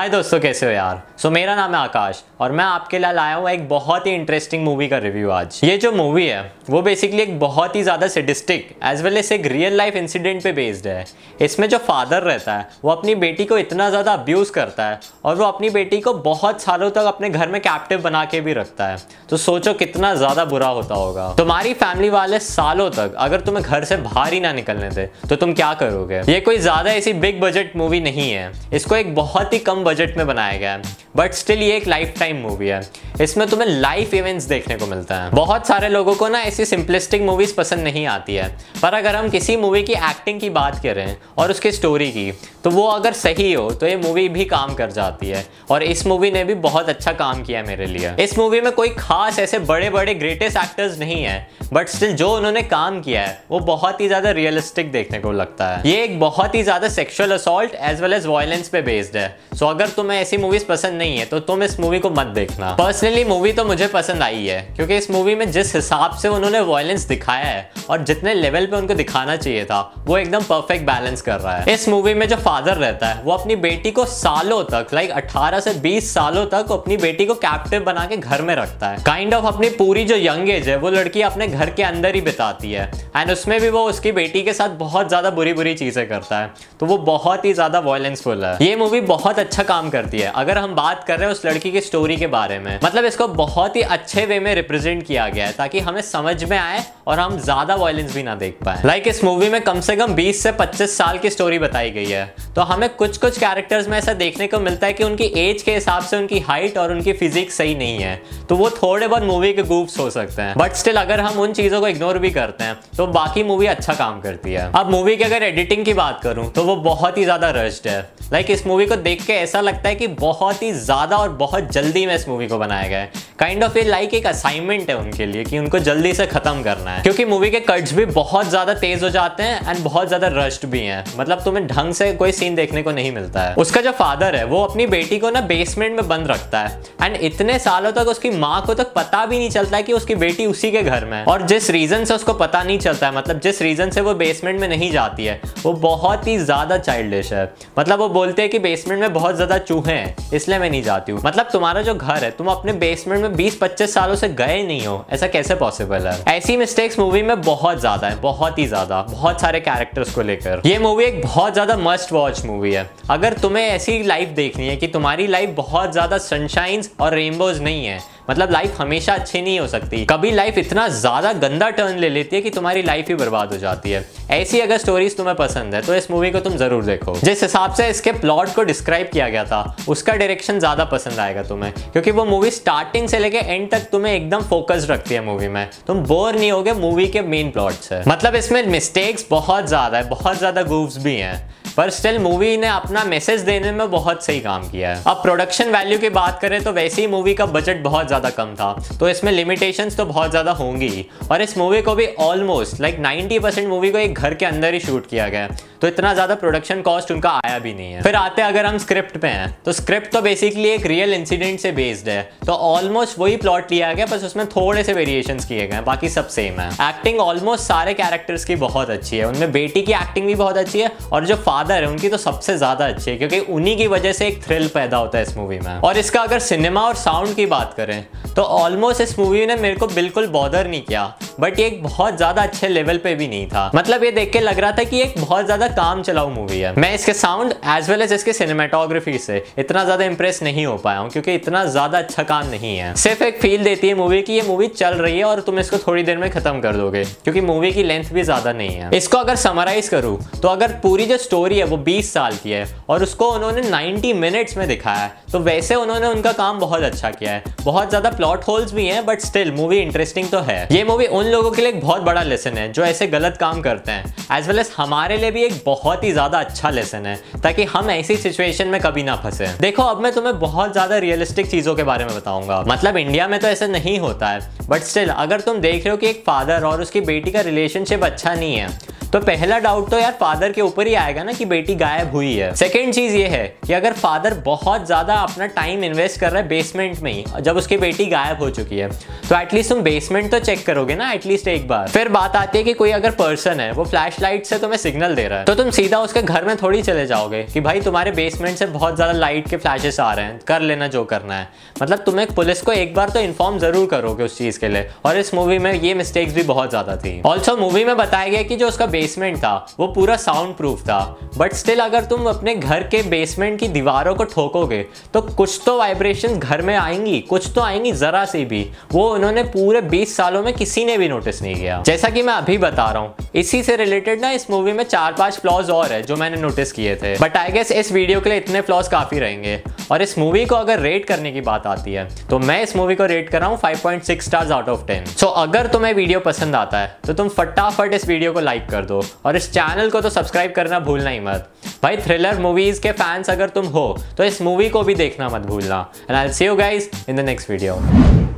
हाय दोस्तों कैसे हो यार? सो so, मेरा नाम है आकाश। और मैं आपके लिए लाया हुआ एक बहुत ही इंटरेस्टिंग मूवी का रिव्यू आज। ये जो मूवी है, वो बेसिकली एक बहुत ही ज़्यादा सेडिस्टिक एज वेल एस एक रियल लाइफ इंसिडेंट पे बेस्ड है। इसमें जो फादर रहता है, वो अपनी बेटी को इतना ज़्यादा अब्यूज़ करता है और वो अपनी बेटी को बहुत सालों तक अपने घर में कैप्टिव बना के भी रखता है। तो सोचो कितना ज़्यादा बुरा होता होगा। तुम्हारी फैमिली वाले सालों तक अगर तुम्हें घर से बाहर ही ना निकलने थे तो तुम क्या करोगे? ये कोई ज़्यादा ऐसी बिग बजट मूवी नहीं है। इसको एक बहुत ही कम बजट में बनाया गया है। बट स्टिल ये एक लाइफ टाइम मूवी है इसमें तुम्हें लाइफ इवेंट्स देखने को मिलता है। बहुत सारे लोगों को ना ऐसी सिंपलिस्टिक मूवीज़ पसंद नहीं आती है। पर अगर हम किसी मूवी की एक्टिंग की बात करें और उसकी स्टोरी की तो वो अगर सही हो तो ये मूवी भी काम कर जाती है। और इस मूवी ने भी बहुत अच्छा काम किया मेरे लिए। इस मूवी में कोई खास ऐसे बड़े बड़े ग्रेटेस्ट एक्टर्स नहीं है बट स्टिल जो उन्होंने काम किया है, वो बहुत ही ज़्यादा रियलिस्टिक देखने को लगता है। ये एक बहुत ही ज़्यादा sexual assault as well as violence पे बेस्ड है। सो अगर तुम्हें ऐसी मूवीज़ पसंद नहीं है तो तुम इस मूवी को मत देखना। पर्सनली मूवी तो मुझे पसंद आई है, क्योंकि इस मूवी में जिस हिसाब से उन्होंने वायलेंस दिखाया है और जितने लेवल पे उनको दिखाना चाहिए था, वो एकदम परफेक्ट बैलेंस कर रहा है। इस मूवी में जो फादर रहता है, वो अपनी बेटी को सालों तक लाइक 18 से 20 सालों तक अपनी बेटी को कैप्टिव बना के घर में रखता है। काइंड ऑफ़ अपनी पूरी जो यंग एज है, वो लड़की अपने घर के अंदर ही बिताती है। एंड उसमें भी वो उसकी बेटी के साथ बहुत ज़्यादा बुरी बुरी चीज़ें करता है तो वो बहुत ही ज़्यादा वायलेंसफुल है। ये मूवी बहुत अच्छा काम करती है। अगर हम बात कर रहे हैं उस लड़की की स्टोरी के बारे में मतलब इसको बहुत ही अच्छे वे में रिप्रेजेंट किया गया है, ताकि हमें समझ में आए और हम ज़्यादा वायलेंस भी ना देख पाए। लाइक like, इस मूवी में कम से कम 20 से 25 साल की स्टोरी बताई गई है। तो हमें कुछ कुछ कैरेक्टर्स में ऐसा देखने को मिलता है कि उनकी एज के हिसाब से उनकी हाइट और उनकी फिजिक्स सही नहीं है। तो वो थोड़े बहुत मूवी के ग्रुप्स हो सकते हैं। बट स्टिल अगर हम उन चीज़ों को इग्नोर भी करते हैं तो बाकी मूवी अच्छा काम करती है। अब मूवी की अगर एडिटिंग की बात करूँ तो वो बहुत ही ज़्यादा रश्ड है। लाइक like, इस मूवी को देख के ऐसा लगता है कि बहुत ही ज़्यादा और बहुत जल्दी में इस मूवी को बनाया गया है। काइंड ऑफ़ ये लाइक एक असाइनमेंट है उनके लिए कि उनको जल्दी से खत्म करना है। क्योंकि मूवी के कट्स भी बहुत ज़्यादा तेज हो जाते हैं एंड बहुत ज़्यादा रश्ड भी हैं। मतलब तुम्हें ढंग से कोई सीन देखने को नहीं मिलता है। उसका जो फादर है, वो अपनी बेटी को ना बेसमेंट में बंद रखता है। एंड इतने सालों तक उसकी माँ को तक पता भी नहीं चलता है कि उसकी बेटी उसी के घर में है। और जिस रीजन से उसको पता नहीं चलता है मतलब जिस रीजन से वो बेसमेंट में नहीं जाती है, वो बहुत ही ज़्यादा चाइल्डिश है। मतलब वो बोलते हैं कि बेसमेंट में बहुत ज़्यादा चूहे हैं, इसलिए मैं नहीं जाती हूँ। मतलब तुम्हारा जो घर है, तुम अपने बेसमेंट में 20-25 सालों से गए नहीं हो। ऐसा कैसे पॉसिबल है? ऐसी मिस्टेक्स मूवी में बहुत ज़्यादा है, बहुत ही ज़्यादा, बहुत सारे कैरेक्टर्स को लेकर। ये मूवी एक बहुत ज़्यादा मस्ट वॉच मूवी है। अगर तुम्हें ऐसी लाइफ देखनी है कि तुम्हारी लाइफ बहुत ज़्यादा सनशाइन और रेनबोज नहीं है मतलब लाइफ हमेशा अच्छी नहीं हो सकती। कभी लाइफ इतना ज़्यादा गंदा टर्न ले लेती है कि तुम्हारी लाइफ ही बर्बाद हो जाती है। ऐसी अगर स्टोरीज तुम्हें पसंद है तो इस मूवी को तुम ज़रूर देखो। जिस हिसाब से इसके प्लॉट को डिस्क्राइब किया गया था, उसका डायरेक्शन ज़्यादा पसंद आएगा तुम्हें। क्योंकि वो मूवी स्टार्टिंग से लेके एंड तक तुम्हें एकदम फोकस रखती है मूवी में। तुम बोर नहीं होगे मूवी के मेन प्लॉट से मतलब इसमें मिस्टेक्स बहुत ज़्यादा है, बहुत ज़्यादा ग्रूव्स भी हैं। पर स्टिल मूवी ने अपना मैसेज देने में बहुत सही काम किया है। अब प्रोडक्शन वैल्यू की बात करें तो वैसे ही मूवी का बजट बहुत ज़्यादा कम था तो इसमें लिमिटेशंस तो बहुत ज़्यादा होंगी और इस मूवी को भी ऑलमोस्ट लाइक 90 परसेंट मूवी को एक घर के अंदर ही शूट किया गया तो इतना ज़्यादा प्रोडक्शन कॉस्ट उनका आया भी नहीं है। फिर आते अगर हम स्क्रिप्ट पे हैं तो स्क्रिप्ट तो बेसिकली एक रियल इंसिडेंट से बेस्ड है। तो ऑलमोस्ट वही प्लॉट लिया गया, बस उसमें थोड़े से वेरिएशन किए गए बाकी सब सेम है। एक्टिंग ऑलमोस्ट सारे कैरेक्टर्स की बहुत अच्छी है। उनमें बेटी की एक्टिंग भी बहुत अच्छी है, और जो फादर है, उनकी तो सबसे ज़्यादा अच्छी है, क्योंकि उन्हीं की वजह से एक थ्रिल पैदा होता है इस मूवी में। और इसका अगर सिनेमा और साउंड की बात करें तो ऑलमोस्ट इस मूवी ने मेरे को बिल्कुल बॉदर नहीं किया। बट ये एक बहुत ज़्यादा अच्छे लेवल पे भी नहीं था। मतलब ये देख के लग रहा था कि एक बहुत ज़्यादा काम चलाऊ मूवी है। मैं इसके साउंड एज वेल एज इसके सिनेमाटोग्राफी से इतना ज़्यादा इंप्रेस नहीं हो पाया हूँ, क्योंकि इतना ज़्यादा अच्छा काम नहीं है। सिर्फ़ एक फील देती है मूवी की, ये मूवी चल रही है और तुम इसको थोड़ी देर में खत्म कर दोगे, क्योंकि मूवी की लेंथ भी ज़्यादा नहीं है। इसको अगर समराइज करूँ तो अगर पूरी जो स्टोरी है वो 20 साल की है, और उसको उन्होंने 90 मिनट्स में दिखाया है तो वैसे उन्होंने उनका काम बहुत अच्छा किया है। बहुत ज़्यादा प्लॉट होल्स भी हैं बट स्टिल मूवी इंटरेस्टिंग तो है। ये मूवी उन लोगों के लिए एक बहुत बड़ा लेसन है, जो ऐसे गलत काम करते हैं एज वेल एज हमारे लिए भी एक बहुत ही ज़्यादा अच्छा लेसन है, ताकि हम ऐसी सिचुएशन में कभी ना फंसे। देखो, अब मैं तुम्हें बहुत ज़्यादा रियलिस्टिक चीज़ों के बारे में बताऊँगा। मतलब इंडिया में तो ऐसा नहीं होता है बट स्टिल अगर तुम देख रहे हो कि एक फादर और उसकी बेटी का रिलेशनशिप अच्छा नहीं है तो पहला डाउट तो यार फादर के ऊपर ही आएगा ना कि बेटी गायब हुई है। सेकेंड चीज़ ये है कि अगर फादर बहुत ज़्यादा अपना टाइम इन्वेस्ट कर रहा है बेसमेंट में ही, जब उसकी बेटी गायब हो चुकी है तो एटलीस्ट तुम बेसमेंट तो चेक करोगे ना एटलीस्ट एक बार। फिर बात आती है कि कोई अगर पर्सन है, वो फ्लैश लाइट से तुम्हें सिग्नल दे रहा है तो तुम सीधा उसके घर में थोड़ी चले जाओगे कि भाई तुम्हारे बेसमेंट से बहुत ज़्यादा लाइट के फ्लैशेस आ रहे हैं, कर लेना जो करना है। मतलब तुम्हें पुलिस को एक बार तो इन्फॉर्म ज़रूर करोगे उस चीज़ के लिए, और इस मूवी में ये मिस्टेक्स भी बहुत ज़्यादा थी। ऑल्सो मूवी में बताया गया कि जो उसका बेसमेंट था, वो पूरा साउंड प्रूफ था। बट स्टिल अगर तुम अपने घर के बेसमेंट की दीवारों को ठोकोगे तो कुछ तो वाइब्रेशन घर में आएँगी, कुछ तो आएँगी जरा सी भी। वो उन्होंने पूरे 20 सालों में किसी ने भी नोटिस नहीं किया। जैसा कि मैं अभी बता रहा हूँ, इसी से रिलेटेड ना इस मूवी में चार पाँच फ्लॉज और है जो मैंने नोटिस किए थे। बट आई गेस इस वीडियो के लिए इतने फ्लॉज काफ़ी रहेंगे। और इस मूवी को अगर रेट करने की बात आती है तो मैं इस मूवी को रेट कर रहा हूँ 5.6 stars out of ten so अगर तुम्हें वीडियो पसंद आता है तो तुम फटाफट इस वीडियो को लाइक कर दो और इस चैनल को तो सब्सक्राइब करना भूलना ही मत। भाई थ्रिलर मूवीज़ के फैंस अगर तुम हो तो इस मूवी को भी देखना मत भूलना। And I see you guys in the next video